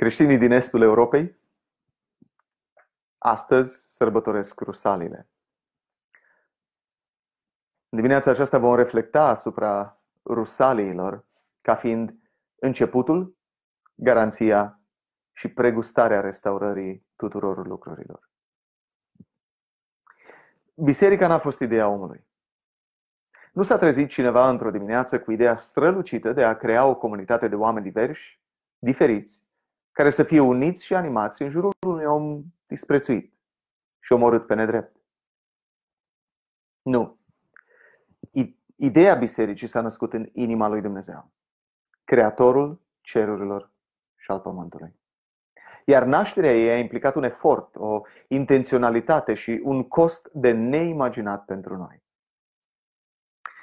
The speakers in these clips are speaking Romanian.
Creștinii din estul Europei astăzi sărbătoresc Rusalile. În dimineața aceasta vom reflecta asupra Rusaliilor ca fiind începutul, garanția și pregustarea restaurării tuturor lucrurilor. Biserica n-a fost ideea omului. Nu s-a trezit cineva într-o dimineață cu ideea strălucită de a crea o comunitate de oameni diversi, diferiți, care să fie uniți și animați în jurul unui om disprețuit și omorât pe nedrept. Nu. Ideea bisericii s-a născut în inima lui Dumnezeu, Creatorul cerurilor și al pământului. Iar nașterea ei a implicat un efort, o intenționalitate și un cost de neimaginat pentru noi.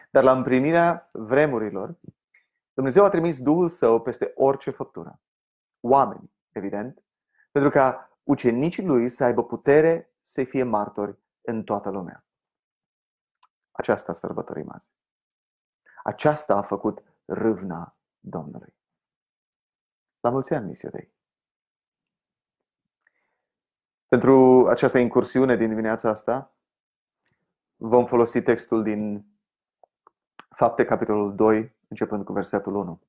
Dar la împlinirea vremurilor, Dumnezeu a trimis Duhul Său peste orice făptură. Oameni, evident, pentru ca ucenicii lui să aibă putere să fie martori în toată lumea. Aceasta sărbătorim azi. Aceasta a făcut râvna Domnului. La mulți ani, Misio Dei! Pentru această incursiune din dimineața asta, vom folosi textul din Fapte, capitolul 2, începând cu versetul 1.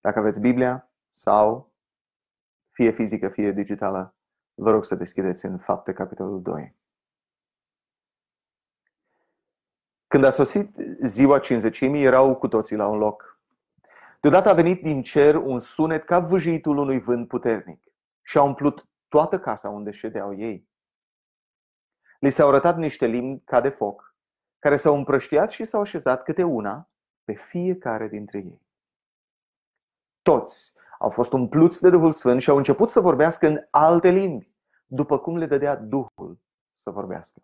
Dacă aveți Biblia sau fie fizică, fie digitală, vă rog să deschideți în Fapte, capitolul 2. Când a sosit ziua cinzecimii, erau cu toții la un loc. Deodată a venit din cer un sunet ca vâjitul unui vânt puternic și a umplut toată casa unde ședeau ei. Li s-au arătat niște limbi ca de foc, care s-au împrăștiat și s-au așezat câte una pe fiecare dintre ei. Toți au fost umpluți de Duhul Sfânt și au început să vorbească în alte limbi, după cum le dădea Duhul să vorbească.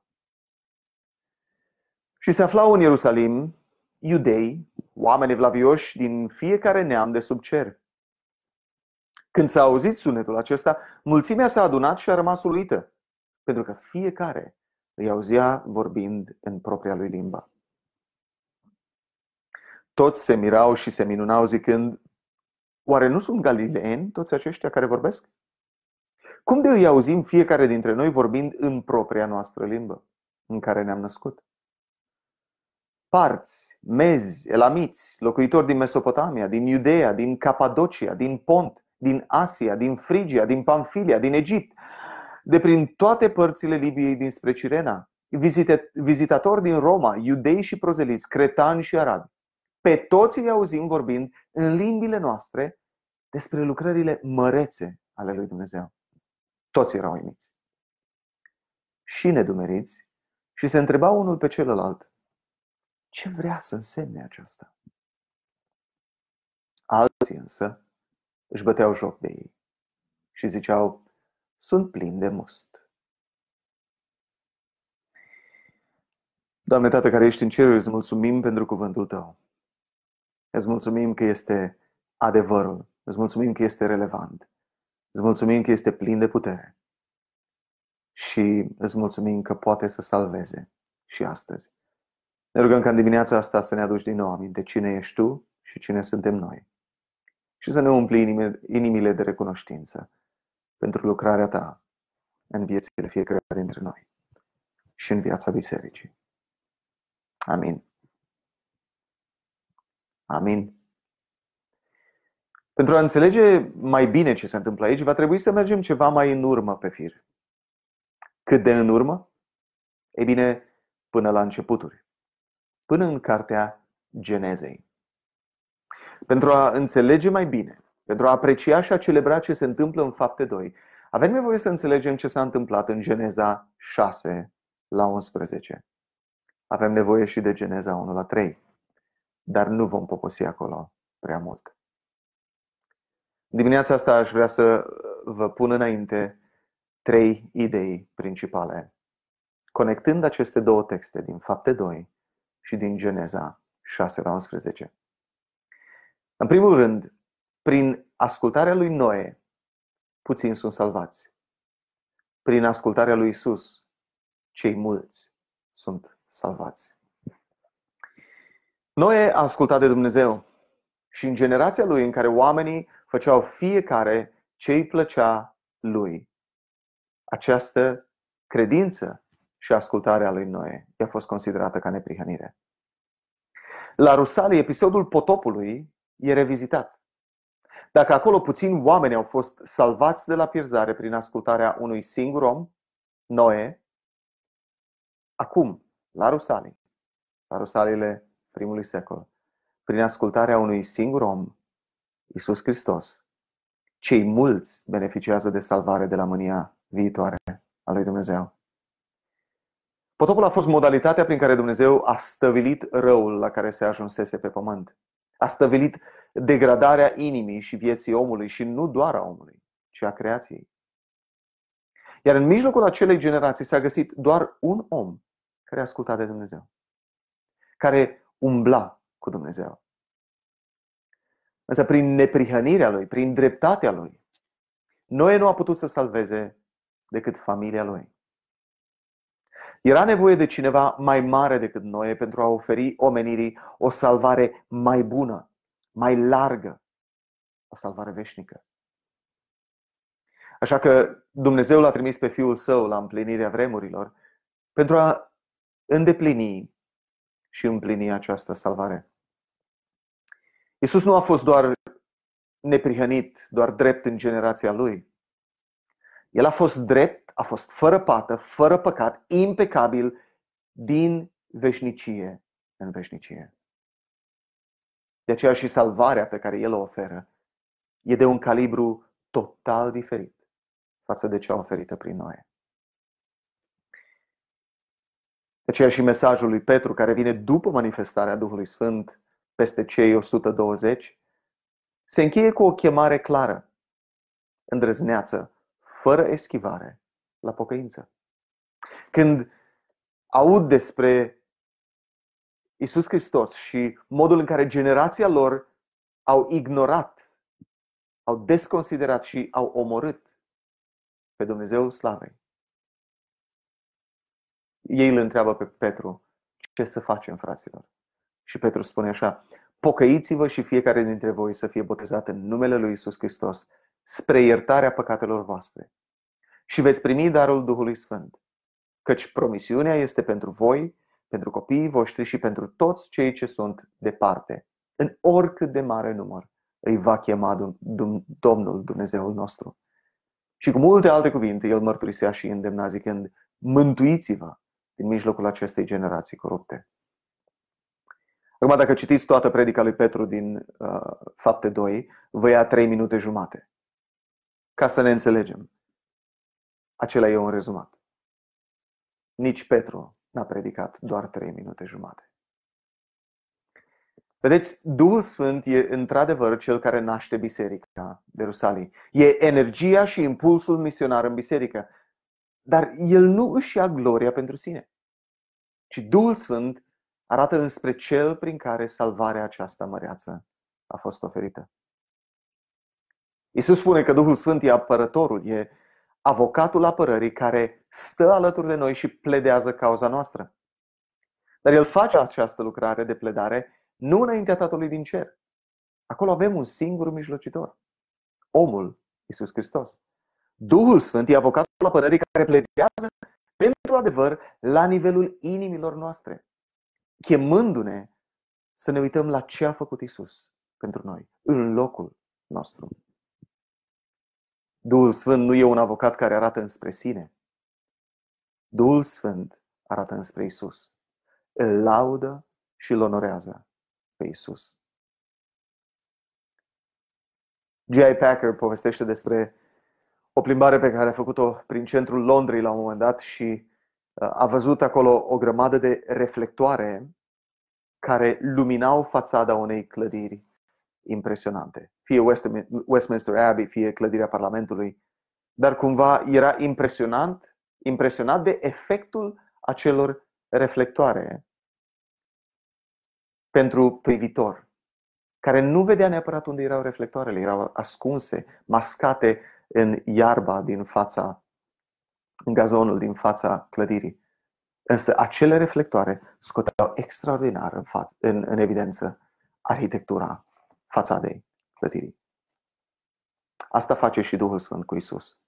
Și se aflau în Ierusalim iudei, oameni evlavioși din fiecare neam de sub cer. Când s-a auzit sunetul acesta, mulțimea s-a adunat și a rămas uluită, pentru că fiecare îi auzea vorbind în propria lui limba. Toți se mirau și se minunau zicând, oare nu sunt galileeni toți aceștia care vorbesc? Cum de îi auzim fiecare dintre noi vorbind în propria noastră limbă, în care ne-am născut? Parți, mezi, elamiți, locuitori din Mesopotamia, din Iudea, din Capadocia, din Pont, din Asia, din Frigia, din Pamfilia, din Egipt, de prin toate părțile Libiei dinspre Cirena, vizitatori din Roma, iudei și prozeliți, cretani și arabi. Pe toți îi auzim vorbind în limbile noastre despre lucrările mărețe ale lui Dumnezeu. Toți erau uimiți și nedumeriți și se întrebau unul pe celălalt, ce vrea să însemne aceasta? Alții însă își băteau joc de ei și ziceau, sunt plini de must. Doamne Tată care ești în cer, îți mulțumim pentru cuvântul Tău. Îți mulțumim că este adevărul. Îți mulțumim că este relevant. Îți mulțumim că este plin de putere. Și îți mulțumim că poate să salveze și astăzi. Ne rugăm ca în dimineața asta să ne aduci din nou aminte cine ești Tu și cine suntem noi și să ne umpli inimile de recunoștință pentru lucrarea ta în viețile fiecare dintre noi și în viața bisericii. Amin. Amin. Pentru a înțelege mai bine ce se întâmplă aici, va trebui să mergem ceva mai în urmă pe fir. Cât de în urmă? Ei bine, până la începuturi. Până în cartea Genezei. Pentru a înțelege mai bine, pentru a aprecia și a celebra ce se întâmplă în fapte 2, avem nevoie să înțelegem ce s-a întâmplat în Geneza 6 la 11. Avem nevoie și de Geneza 1 la 3, dar nu vom poposi acolo prea mult. Dimineața asta aș vrea să vă pun înainte trei idei principale, conectând aceste două texte din Fapte 2 și din Geneza 6 la 11. În primul rând, prin ascultarea lui Noe, puțini sunt salvați. Prin ascultarea lui Isus, cei mulți sunt salvați. Noe a ascultat de Dumnezeu și în generația lui în care oamenii făceau fiecare ce îi plăcea lui. Această credință și ascultarea lui Noe i-a fost considerată ca neprihănire. La Rusalii, episodul potopului e revizitat. Dacă acolo puțini oameni au fost salvați de la pierzare prin ascultarea unui singur om, Noe, acum, la Rusalii, la Rusalile primului secol, prin ascultarea unui singur om, Isus Hristos, cei mulți beneficiază de salvare de la mânia viitoare a lui Dumnezeu. Potopul a fost modalitatea prin care Dumnezeu a stăvilit răul la care se ajunsese pe pământ. A stăvilit degradarea inimii și vieții omului și nu doar a omului, ci a creației. Iar în mijlocul acelei generații s-a găsit doar un om care asculta de Dumnezeu, care umbla cu Dumnezeu. Însă prin neprihănirea lui, prin dreptatea lui, Noe nu a putut să salveze decât familia lui. Era nevoie de cineva mai mare decât Noe pentru a oferi omenirii o salvare mai bună, mai largă, o salvare veșnică. Așa că Dumnezeu l-a trimis pe Fiul Său la împlinirea vremurilor pentru a îndeplini și împlini această salvare. Iisus nu a fost doar neprihănit, doar drept în generația lui. El a fost drept, a fost fără pată, fără păcat, impecabil din veșnicie în veșnicie. De aceea și salvarea pe care El o oferă e de un calibru total diferit față de cea oferită prin noi. De aceea și mesajul lui Petru, care vine după manifestarea Duhului Sfânt peste cei 120, se încheie cu o chemare clară, îndrăzneață, fără eschivare, la pocăință. Când aud despre Isus Hristos și modul în care generația lor au ignorat, au desconsiderat și au omorât pe Dumnezeu slavei. Ei îl întreabă pe Petru, ce să facem, fraților? Și Petru spune așa, pocăiți-vă și fiecare dintre voi să fie botezat în numele Lui Isus Hristos spre iertarea păcatelor voastre și veți primi darul Duhului Sfânt, căci promisiunea este pentru voi, pentru copiii voștri și pentru toți cei ce sunt departe, în oricât de mare număr îi va chema Domnul Dumnezeul nostru. Și cu multe alte cuvinte, el mărturisea și îndemna zicând, mântuiți-vă din mijlocul acestei generații corupte. Acum, dacă citiți toată predica lui Petru din uh, Fapte 2, vă ia 3 minute jumate. Ca să ne înțelegem. Acela e un rezumat. Nici Petru n-a predicat doar 3 minute jumate. Vedeți, Duhul Sfânt e într-adevăr cel care naște biserica de Rusalii. E energia și impulsul misionar în biserică. Dar el nu își ia gloria pentru sine, ci Duhul Sfânt arată înspre cel prin care salvarea aceasta măreață a fost oferită. Iisus spune că Duhul Sfânt e apărătorul, e avocatul apărării care stă alături de noi și pledează cauza noastră. Dar el face această lucrare de pledare nu înaintea Tatălui din cer. Acolo avem un singur mijlocitor. Omul, Isus Hristos. Duhul Sfânt e avocatul apărării care pledează pentru adevăr la nivelul inimilor noastre, chemându-ne să ne uităm la ce a făcut Isus pentru noi, în locul nostru. Duhul Sfânt nu e un avocat care arată înspre sine. Duhul Sfânt arată înspre Isus. Îl laudă și îl onorează pe Isus. G.I. Packer povestește despre o plimbare pe care a făcut-o prin centrul Londrei la un moment dat și uh, a văzut acolo o grămadă de reflectoare care luminau fațada unei clădiri impresionante. Fie Westminster Abbey, fie clădirea Parlamentului. Dar cumva era impresionant, impresionat de efectul acelor reflectoare pentru privitor, care nu vedea neapărat unde erau reflectoarele, erau ascunse, mascate în iarba din fața, în gazonul din fața clădirii. Însă acele reflectoare scoteau extraordinar în, față, în, în evidență arhitectura fațadei clădirii. Asta face și Duhul Sfânt cu Isus.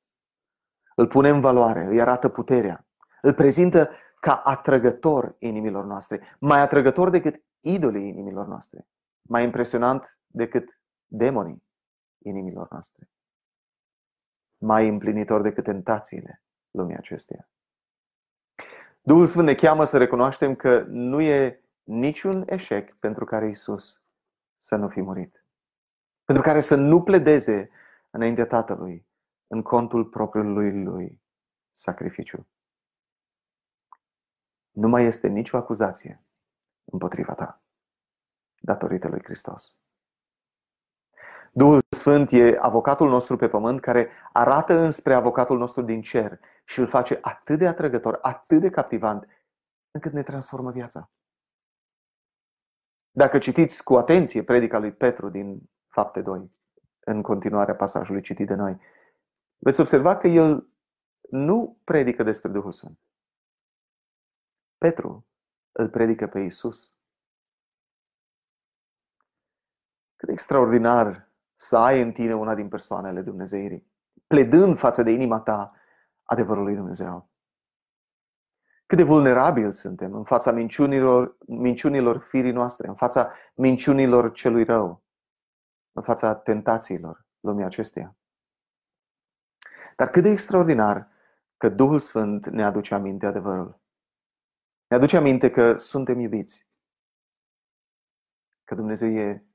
Îl pune în valoare, îi arată puterea, îl prezintă ca atrăgător inimilor noastre, mai atrăgător decât idolii inimilor noastre, mai impresionant decât demonii inimilor noastre, mai împlinitor decât tentațiile lumii acesteia. Duhul Sfânt ne cheamă să recunoaștem că nu e niciun eșec pentru care Isus să nu fi murit. Pentru care să nu pledeze înaintea Tatălui în contul propriului lui sacrificiu. Nu mai este nicio acuzație împotriva ta, datorită lui Hristos. Duhul Sfânt e avocatul nostru pe pământ care arată înspre avocatul nostru din cer și îl face atât de atrăgător, atât de captivant, încât ne transformă viața. Dacă citiți cu atenție predica lui Petru din Fapte 2, în continuarea pasajului citit de noi, veți observa că el nu predică despre Duhul Sfânt. Petru îl predică pe Isus. Cât de extraordinar să ai în tine una din persoanele Dumnezeirii, pledând față de inima ta adevărul lui Dumnezeu. Cât de vulnerabil suntem în fața minciunilor, minciunilor firii noastre, în fața minciunilor celui rău, în fața tentațiilor lumii acesteia. Dar cât de extraordinar că Duhul Sfânt ne aduce aminte adevărul. Ne aduce aminte că suntem iubiți, că Dumnezeu e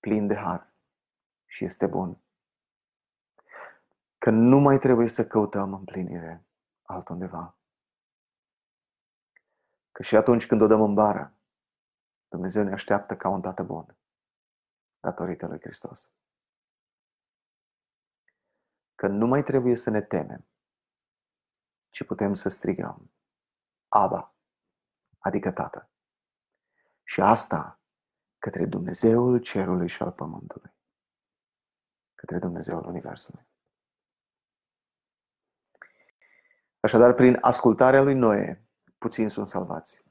plin de har și este bun. Că nu mai trebuie să căutăm împlinire altundeva. Că și atunci când o dăm în bară, Dumnezeu ne așteaptă ca un tată bun, datorită lui Hristos. Că nu mai trebuie să ne temem, ci putem să strigăm, Aba, adică Tată. Și asta către Dumnezeul cerului și al pământului către Dumnezeul Universului. Așadar, prin ascultarea lui Noe, puțini sunt salvați.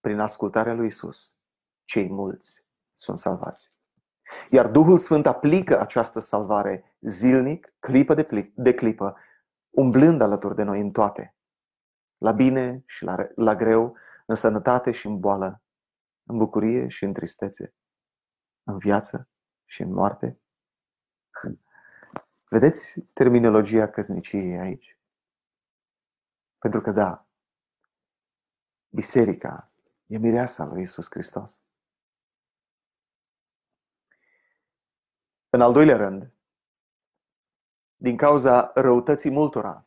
Prin ascultarea lui Isus, cei mulți sunt salvați. Iar Duhul Sfânt aplică această salvare zilnic, clipă de, pli- de clipă, umblând alături de noi în toate. La bine și la, la greu, în sănătate și în boală, în bucurie și în tristețe, în viață și în moarte, Vedeți terminologia căsniciei aici? Pentru că da, biserica e mireasa lui Isus Hristos. În al doilea rând, din cauza răutății multora,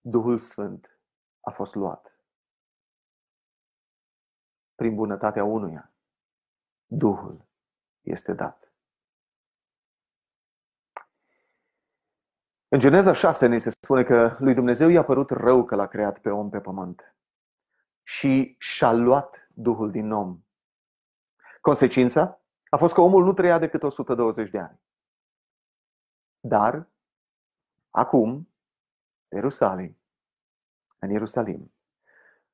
Duhul Sfânt a fost luat. Prin bunătatea unuia, Duhul este dat. În Geneza 6 ne se spune că lui Dumnezeu i-a părut rău că l-a creat pe om pe pământ și și-a luat Duhul din om. Consecința a fost că omul nu trăia decât 120 de ani. Dar, acum, Ierusalim, în Ierusalim,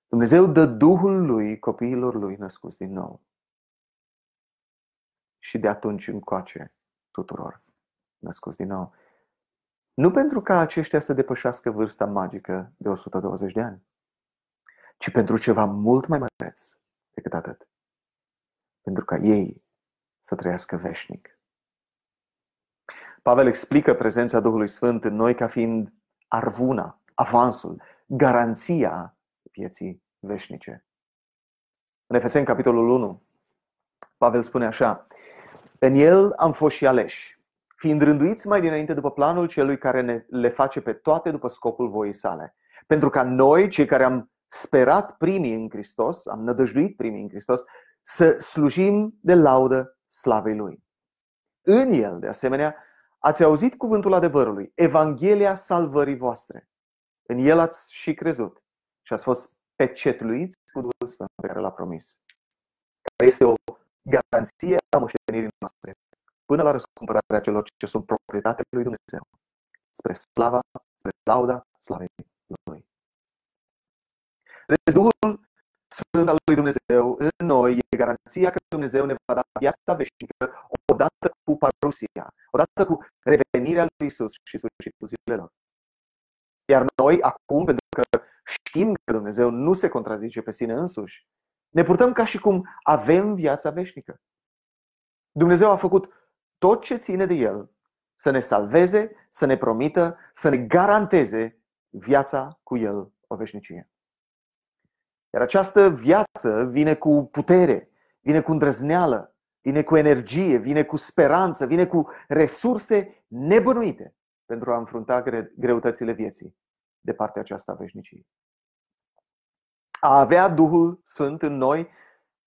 Dumnezeu dă Duhul lui copiilor lui născuți din nou. Și de atunci încoace tuturor născuți din nou. Nu pentru ca aceștia să depășească vârsta magică de 120 de ani, ci pentru ceva mult mai măreț decât atât. Pentru ca ei să trăiască veșnic. Pavel explică prezența Duhului Sfânt în noi ca fiind arvuna, avansul, garanția vieții veșnice. În Efeseni, capitolul 1, Pavel spune așa, în el am fost și aleși, fiind rânduiți mai dinainte după planul celui care ne, le face pe toate după scopul voii sale. Pentru ca noi, cei care am sperat primii în Hristos, am nădăjduit primii în Hristos, să slujim de laudă slavei Lui. În El, de asemenea, ați auzit cuvântul adevărului, Evanghelia salvării voastre. În El ați și crezut și ați fost pecetluiți cu Duhul Sfânt pe care l-a promis. Care este o garanție a moștenirii noastre până la răscumpărarea celor ce sunt proprietate lui Dumnezeu, spre slava, spre lauda slavei Lui. Deci Duhul Sfânt al lui Dumnezeu în noi e garanția că Dumnezeu ne va da viața veșnică odată cu parusia, odată cu revenirea lui Isus și sfârșitul zilelor. Iar noi, acum, pentru că știm că Dumnezeu nu se contrazice pe sine însuși, ne purtăm ca și cum avem viața veșnică. Dumnezeu a făcut tot ce ține de El să ne salveze, să ne promită, să ne garanteze viața cu El o veșnicie. Iar această viață vine cu putere, vine cu îndrăzneală, vine cu energie, vine cu speranță, vine cu resurse nebănuite pentru a înfrunta gre- greutățile vieții de partea aceasta a veșniciei. A avea Duhul Sfânt în noi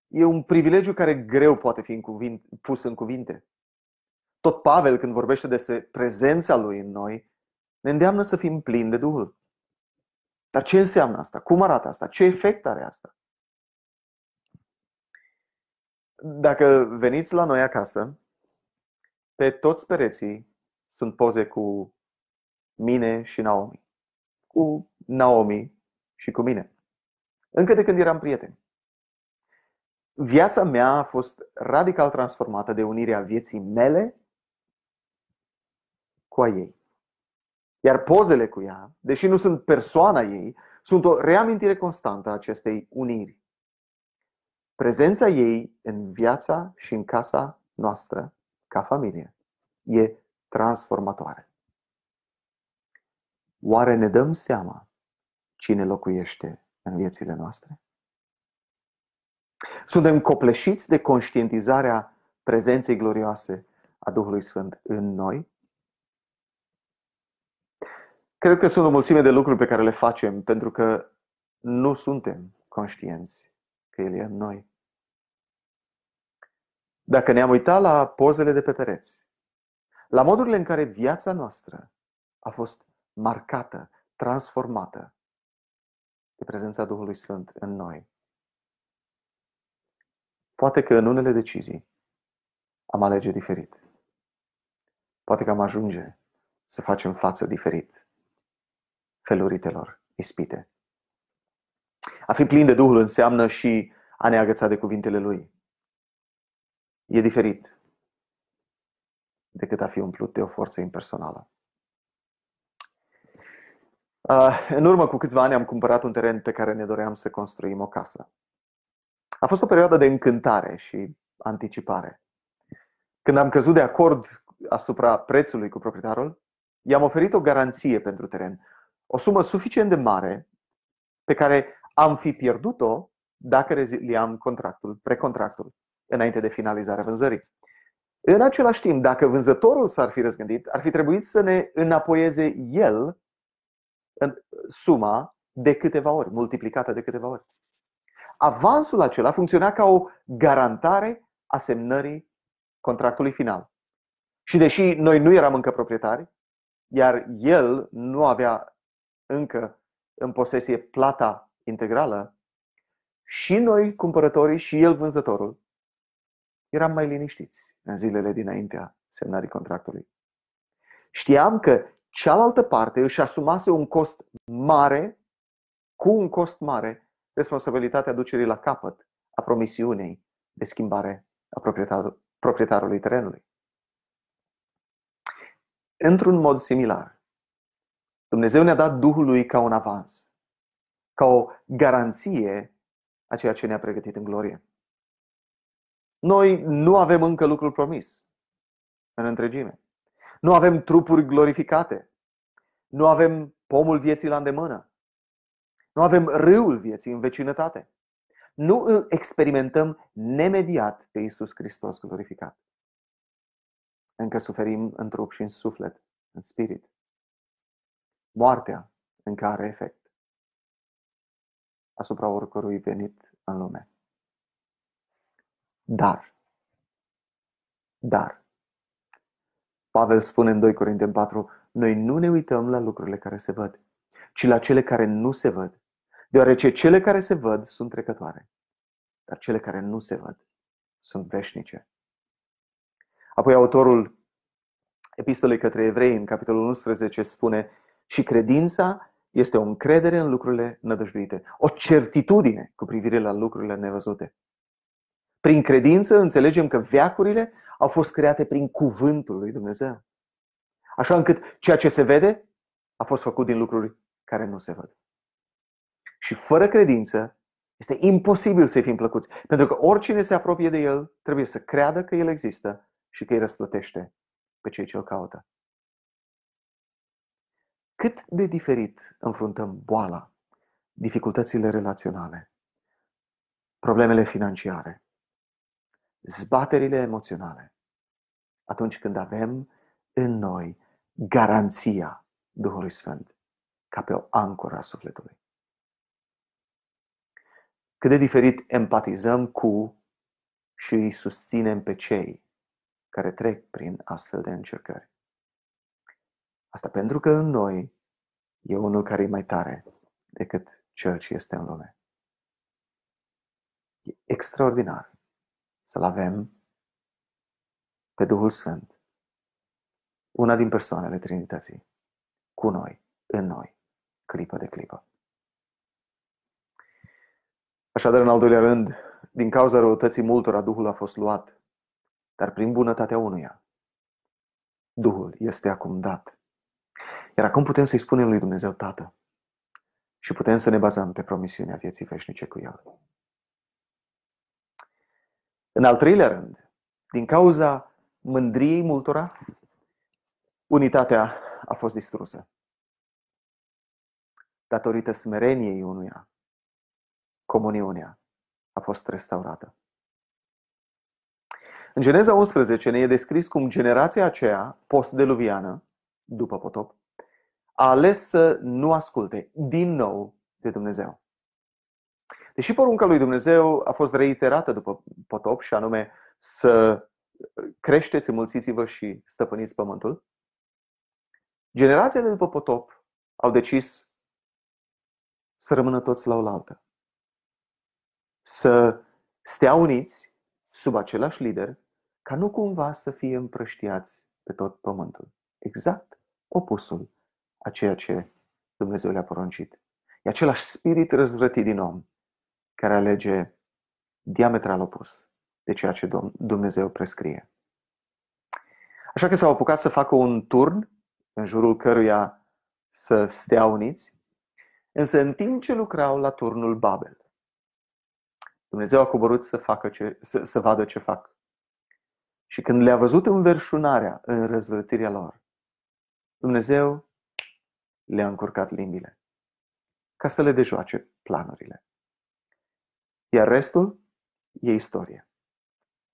e un privilegiu care greu poate fi în cuvinte, pus în cuvinte. Tot Pavel, când vorbește despre prezența lui în noi, ne îndeamnă să fim plini de Duhul. Dar ce înseamnă asta? Cum arată asta? Ce efect are asta? Dacă veniți la noi acasă, pe toți pereții sunt poze cu mine și Naomi. Cu Naomi și cu mine. Încă de când eram prieteni. Viața mea a fost radical transformată de unirea vieții mele cu a ei. Iar pozele cu ea, deși nu sunt persoana ei, sunt o reamintire constantă a acestei uniri. Prezența ei în viața și în casa noastră, ca familie, e transformatoare. Oare ne dăm seama cine locuiește în viețile noastre? Suntem copleșiți de conștientizarea prezenței glorioase a Duhului Sfânt în noi? Cred că sunt o mulțime de lucruri pe care le facem pentru că nu suntem conștienți că El e în noi. Dacă ne-am uitat la pozele de pe pereți, la modurile în care viața noastră a fost marcată, transformată de prezența Duhului Sfânt în noi, poate că în unele decizii am alege diferit. Poate că am ajunge să facem față diferit feluritelor ispite. A fi plin de Duhul înseamnă și a ne agăța de cuvintele Lui. E diferit decât a fi umplut de o forță impersonală. În urmă cu câțiva ani am cumpărat un teren pe care ne doream să construim o casă. A fost o perioadă de încântare și anticipare. Când am căzut de acord asupra prețului cu proprietarul, i-am oferit o garanție pentru teren, o sumă suficient de mare pe care am fi pierdut-o dacă reziliam contractul, precontractul, înainte de finalizarea vânzării. În același timp, dacă vânzătorul s-ar fi răzgândit, ar fi trebuit să ne înapoieze el în suma de câteva ori, multiplicată de câteva ori. Avansul acela funcționa ca o garantare a semnării contractului final. Și deși noi nu eram încă proprietari, iar el nu avea încă în posesie plata integrală, și noi, cumpărătorii, și el, vânzătorul, eram mai liniștiți în zilele dinaintea semnării contractului. Știam că cealaltă parte își asumase un cost mare, cu un cost mare, responsabilitatea ducerii la capăt a promisiunei de schimbare a proprietarului terenului. Într-un mod similar, Dumnezeu ne-a dat Duhul lui ca un avans, ca o garanție a ceea ce ne-a pregătit în glorie. Noi nu avem încă lucrul promis în întregime. Nu avem trupuri glorificate. Nu avem pomul vieții la îndemână. Nu avem râul vieții în vecinătate. Nu îl experimentăm nemediat pe Iisus Hristos glorificat. Încă suferim în trup și în suflet, în spirit moartea încă are efect asupra oricărui venit în lume. Dar, dar, Pavel spune în 2 Corinteni 4, noi nu ne uităm la lucrurile care se văd, ci la cele care nu se văd, deoarece cele care se văd sunt trecătoare, dar cele care nu se văd sunt veșnice. Apoi autorul epistolei către evrei în capitolul 11 spune și credința este o încredere în lucrurile nădăjduite, o certitudine cu privire la lucrurile nevăzute. Prin credință înțelegem că veacurile au fost create prin cuvântul lui Dumnezeu. Așa încât ceea ce se vede a fost făcut din lucruri care nu se văd. Și fără credință este imposibil să-i fim plăcuți. Pentru că oricine se apropie de El trebuie să creadă că El există și că îi răsplătește pe cei ce îl caută. Cât de diferit înfruntăm boala, dificultățile relaționale, problemele financiare, zbaterile emoționale, atunci când avem în noi garanția Duhului Sfânt ca pe o ancoră a sufletului. Cât de diferit empatizăm cu și îi susținem pe cei care trec prin astfel de încercări. Asta pentru că în noi e unul care e mai tare decât cel ce este în lume. E extraordinar să-L avem pe Duhul Sfânt, una din persoanele Trinității, cu noi, în noi, clipă de clipă. Așadar, în al doilea rând, din cauza răutății multora, Duhul a fost luat, dar prin bunătatea unuia, Duhul este acum dat. Iar acum putem să-i spunem lui Dumnezeu Tată și putem să ne bazăm pe promisiunea vieții veșnice cu El. În al treilea rând, din cauza mândriei multora, unitatea a fost distrusă. Datorită smereniei unuia, comuniunea a fost restaurată. În Geneza 11 ne e descris cum generația aceea, post-deluviană, după potop, a ales să nu asculte din nou de Dumnezeu. Deși porunca lui Dumnezeu a fost reiterată după potop și anume să creșteți, înmulțiți-vă și stăpâniți pământul, generațiile după potop au decis să rămână toți la oaltă. Să stea uniți sub același lider, ca nu cumva să fie împrăștiați pe tot pământul. Exact opusul a ceea ce Dumnezeu le-a poruncit. E același spirit răzvrătit din om care alege diametral opus de ceea ce Dumnezeu prescrie. Așa că s-au apucat să facă un turn în jurul căruia să stea uniți, însă în timp ce lucrau la turnul Babel, Dumnezeu a coborât să, facă ce, să, să vadă ce fac. Și când le-a văzut înverșunarea în răzvrătirea lor, Dumnezeu le-a încurcat limbile ca să le dejoace planurile. Iar restul e istorie.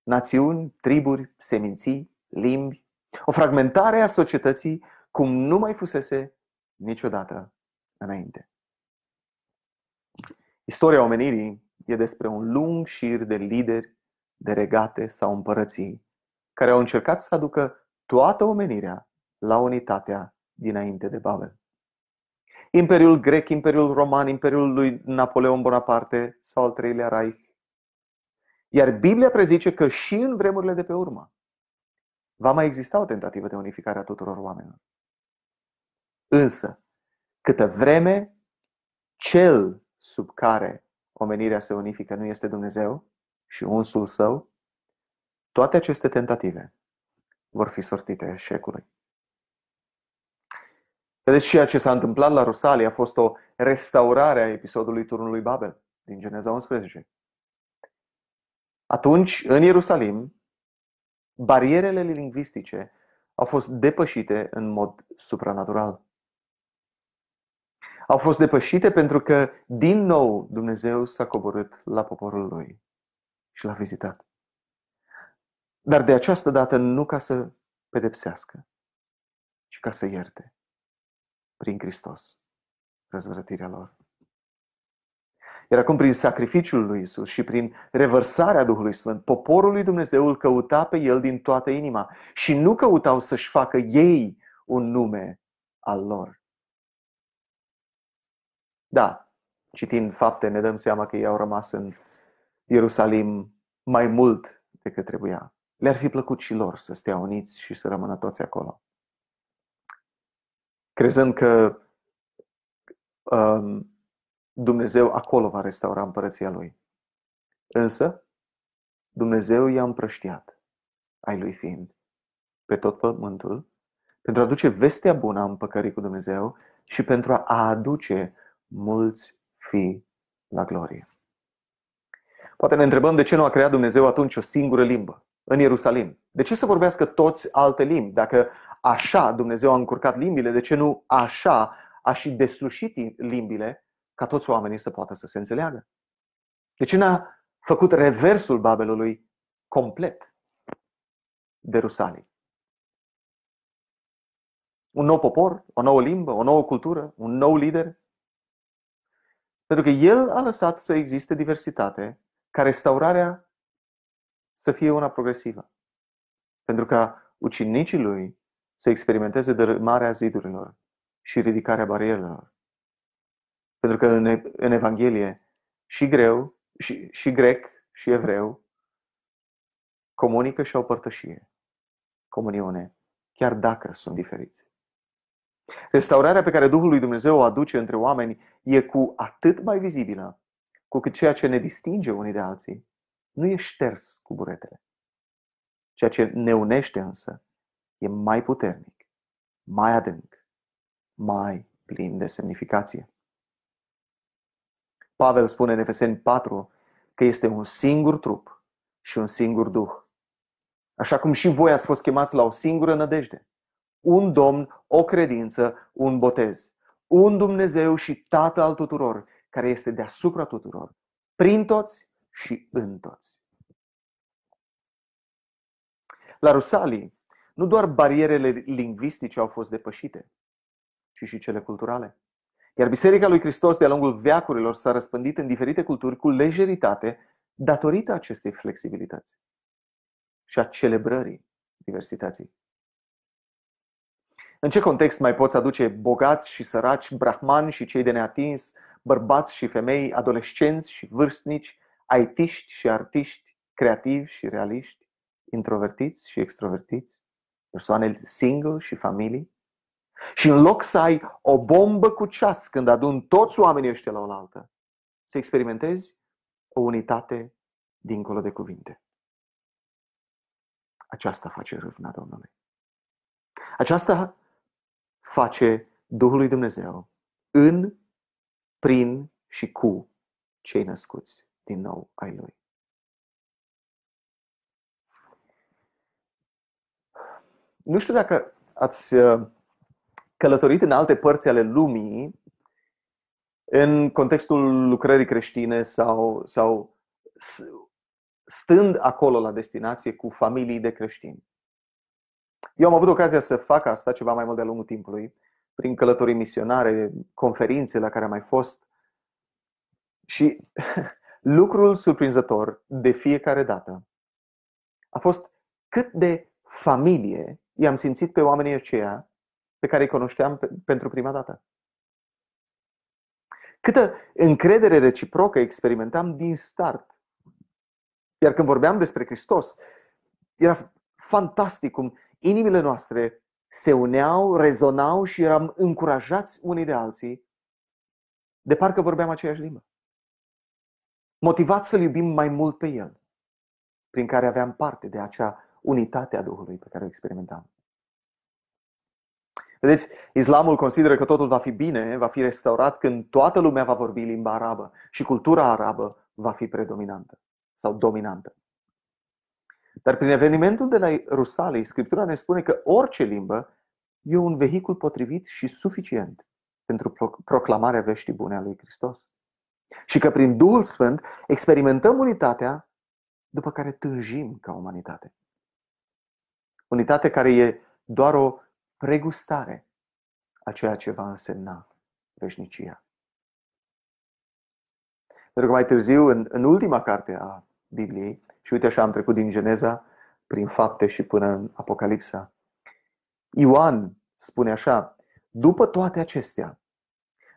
Națiuni, triburi, seminții, limbi, o fragmentare a societății cum nu mai fusese niciodată înainte. Istoria omenirii e despre un lung șir de lideri, de regate sau împărății care au încercat să aducă toată omenirea la unitatea dinainte de Babel. Imperiul grec, Imperiul roman, Imperiul lui Napoleon Bonaparte sau al treilea Reich. Iar Biblia prezice că și în vremurile de pe urmă va mai exista o tentativă de unificare a tuturor oamenilor. Însă, câtă vreme cel sub care omenirea se unifică nu este Dumnezeu și unsul său, toate aceste tentative vor fi sortite eșecului. Vedeți, ceea ce s-a întâmplat la Rusalii a fost o restaurare a episodului Turnului Babel din Geneza 11. Atunci, în Ierusalim, barierele lingvistice au fost depășite în mod supranatural. Au fost depășite pentru că, din nou, Dumnezeu s-a coborât la poporul lui și l-a vizitat. Dar de această dată nu ca să pedepsească, ci ca să ierte prin Hristos răzvrătirea lor. Iar acum, prin sacrificiul lui Isus și prin revărsarea Duhului Sfânt, poporul lui Dumnezeu îl căuta pe el din toată inima și nu căutau să-și facă ei un nume al lor. Da, citind fapte, ne dăm seama că ei au rămas în Ierusalim mai mult decât trebuia. Le-ar fi plăcut și lor să stea uniți și să rămână toți acolo crezând că um, Dumnezeu acolo va restaura împărăția Lui. Însă, Dumnezeu i-a împrăștiat, ai lui fiind, pe tot pământul, pentru a aduce vestea bună a împăcării cu Dumnezeu și pentru a aduce mulți fi la glorie. Poate ne întrebăm de ce nu a creat Dumnezeu atunci o singură limbă în Ierusalim. De ce să vorbească toți alte limbi? Dacă așa Dumnezeu a încurcat limbile, de ce nu așa a și deslușit limbile ca toți oamenii să poată să se înțeleagă? De ce n-a făcut reversul Babelului complet de Rusalii? Un nou popor, o nouă limbă, o nouă cultură, un nou lider? Pentru că El a lăsat să existe diversitate ca restaurarea să fie una progresivă. Pentru ca ucinicii lui să experimenteze dărâmarea zidurilor și ridicarea barierelor. Pentru că în, în Evanghelie și greu, și, și grec, și evreu comunică și au părtășie, comuniune, chiar dacă sunt diferiți. Restaurarea pe care Duhul lui Dumnezeu o aduce între oameni e cu atât mai vizibilă cu cât ceea ce ne distinge unii de alții nu e șters cu buretele. Ceea ce ne unește însă e mai puternic, mai adânc, mai plin de semnificație. Pavel spune în Efeseni 4 că este un singur trup și un singur duh. Așa cum și voi ați fost chemați la o singură nădejde. Un Domn, o credință, un botez. Un Dumnezeu și Tată al tuturor, care este deasupra tuturor, prin toți și în toți. La Rusalii, nu doar barierele lingvistice au fost depășite, ci și cele culturale. Iar Biserica lui Hristos de-a lungul veacurilor s-a răspândit în diferite culturi cu lejeritate datorită acestei flexibilități și a celebrării diversității. În ce context mai poți aduce bogați și săraci, brahmani și cei de neatins, bărbați și femei, adolescenți și vârstnici, aitiști și artiști, creativi și realiști, introvertiți și extrovertiți, persoane single și familii? Și în loc să ai o bombă cu ceas când adun toți oamenii ăștia la oaltă, să experimentezi o unitate dincolo de cuvinte. Aceasta face râvna Domnului. Aceasta face Duhul lui Dumnezeu în, prin și cu cei născuți din nou ai Lui. Nu știu dacă ați uh, călătorit în alte părți ale lumii în contextul lucrării creștine sau, sau stând acolo la destinație cu familii de creștini. Eu am avut ocazia să fac asta ceva mai mult de-a lungul timpului, prin călătorii misionare, conferințe la care am mai fost. Și lucrul surprinzător de fiecare dată a fost cât de familie i-am simțit pe oamenii aceia pe care îi cunoșteam pe, pentru prima dată. Câtă încredere reciprocă experimentam din start. Iar când vorbeam despre Hristos, era fantastic cum inimile noastre se uneau, rezonau și eram încurajați unii de alții, de parcă vorbeam aceeași limbă. Motivați să-L iubim mai mult pe El, prin care aveam parte de acea unitate a Duhului pe care o experimentam. Vedeți, islamul consideră că totul va fi bine, va fi restaurat când toată lumea va vorbi limba arabă și cultura arabă va fi predominantă sau dominantă. Dar prin evenimentul de la Rusalii, Scriptura ne spune că orice limbă e un vehicul potrivit și suficient pentru proclamarea veștii bune a lui Hristos. Și că prin Duhul Sfânt experimentăm unitatea după care tânjim ca umanitate. Unitate care e doar o pregustare a ceea ce va însemna veșnicia. Pentru că mai târziu, în, în ultima carte a Bibliei, și uite așa am trecut din Geneza, prin fapte și până în Apocalipsa, Ioan spune așa, după toate acestea,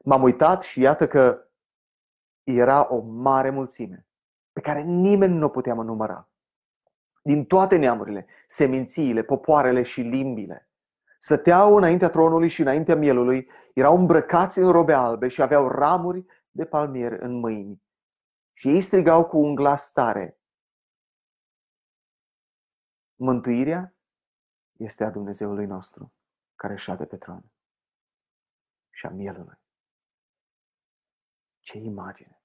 m-am uitat și iată că era o mare mulțime pe care nimeni nu o putea număra. Din toate neamurile, semințiile, popoarele și limbile stăteau înaintea tronului și înaintea mielului, erau îmbrăcați în robe albe și aveau ramuri de palmier în mâini. Și ei strigau cu un glas tare, mântuirea este a Dumnezeului nostru care șade pe tron și a mielului. Ce imagine!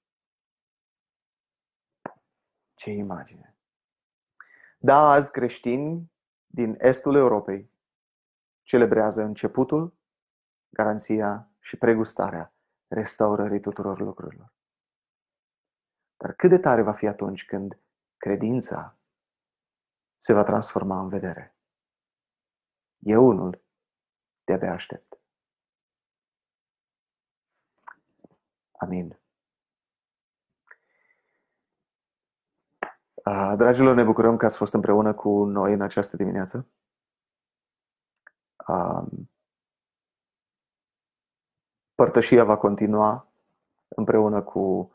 Ce imagine! Da, azi creștini din estul Europei celebrează începutul, garanția și pregustarea restaurării tuturor lucrurilor. Dar cât de tare va fi atunci când credința se va transforma în vedere? Eu unul de-abia aștept. Amin. Dragilor, ne bucurăm că ați fost împreună cu noi în această dimineață. Părtășia va continua împreună cu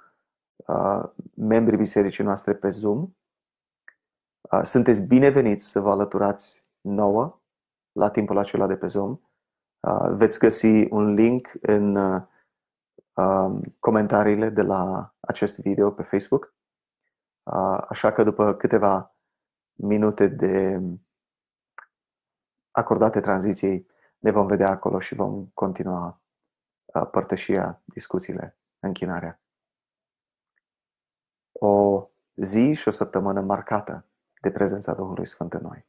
membrii bisericii noastre pe Zoom. Sunteți bineveniți să vă alăturați nouă la timpul acela de pe Zoom. Veți găsi un link în comentariile de la acest video pe Facebook. Așa că după câteva minute de acordate tranziției, ne vom vedea acolo și vom continua părtășia, discuțiile, închinarea. O zi și o săptămână marcată de prezența Duhului Sfânt în noi.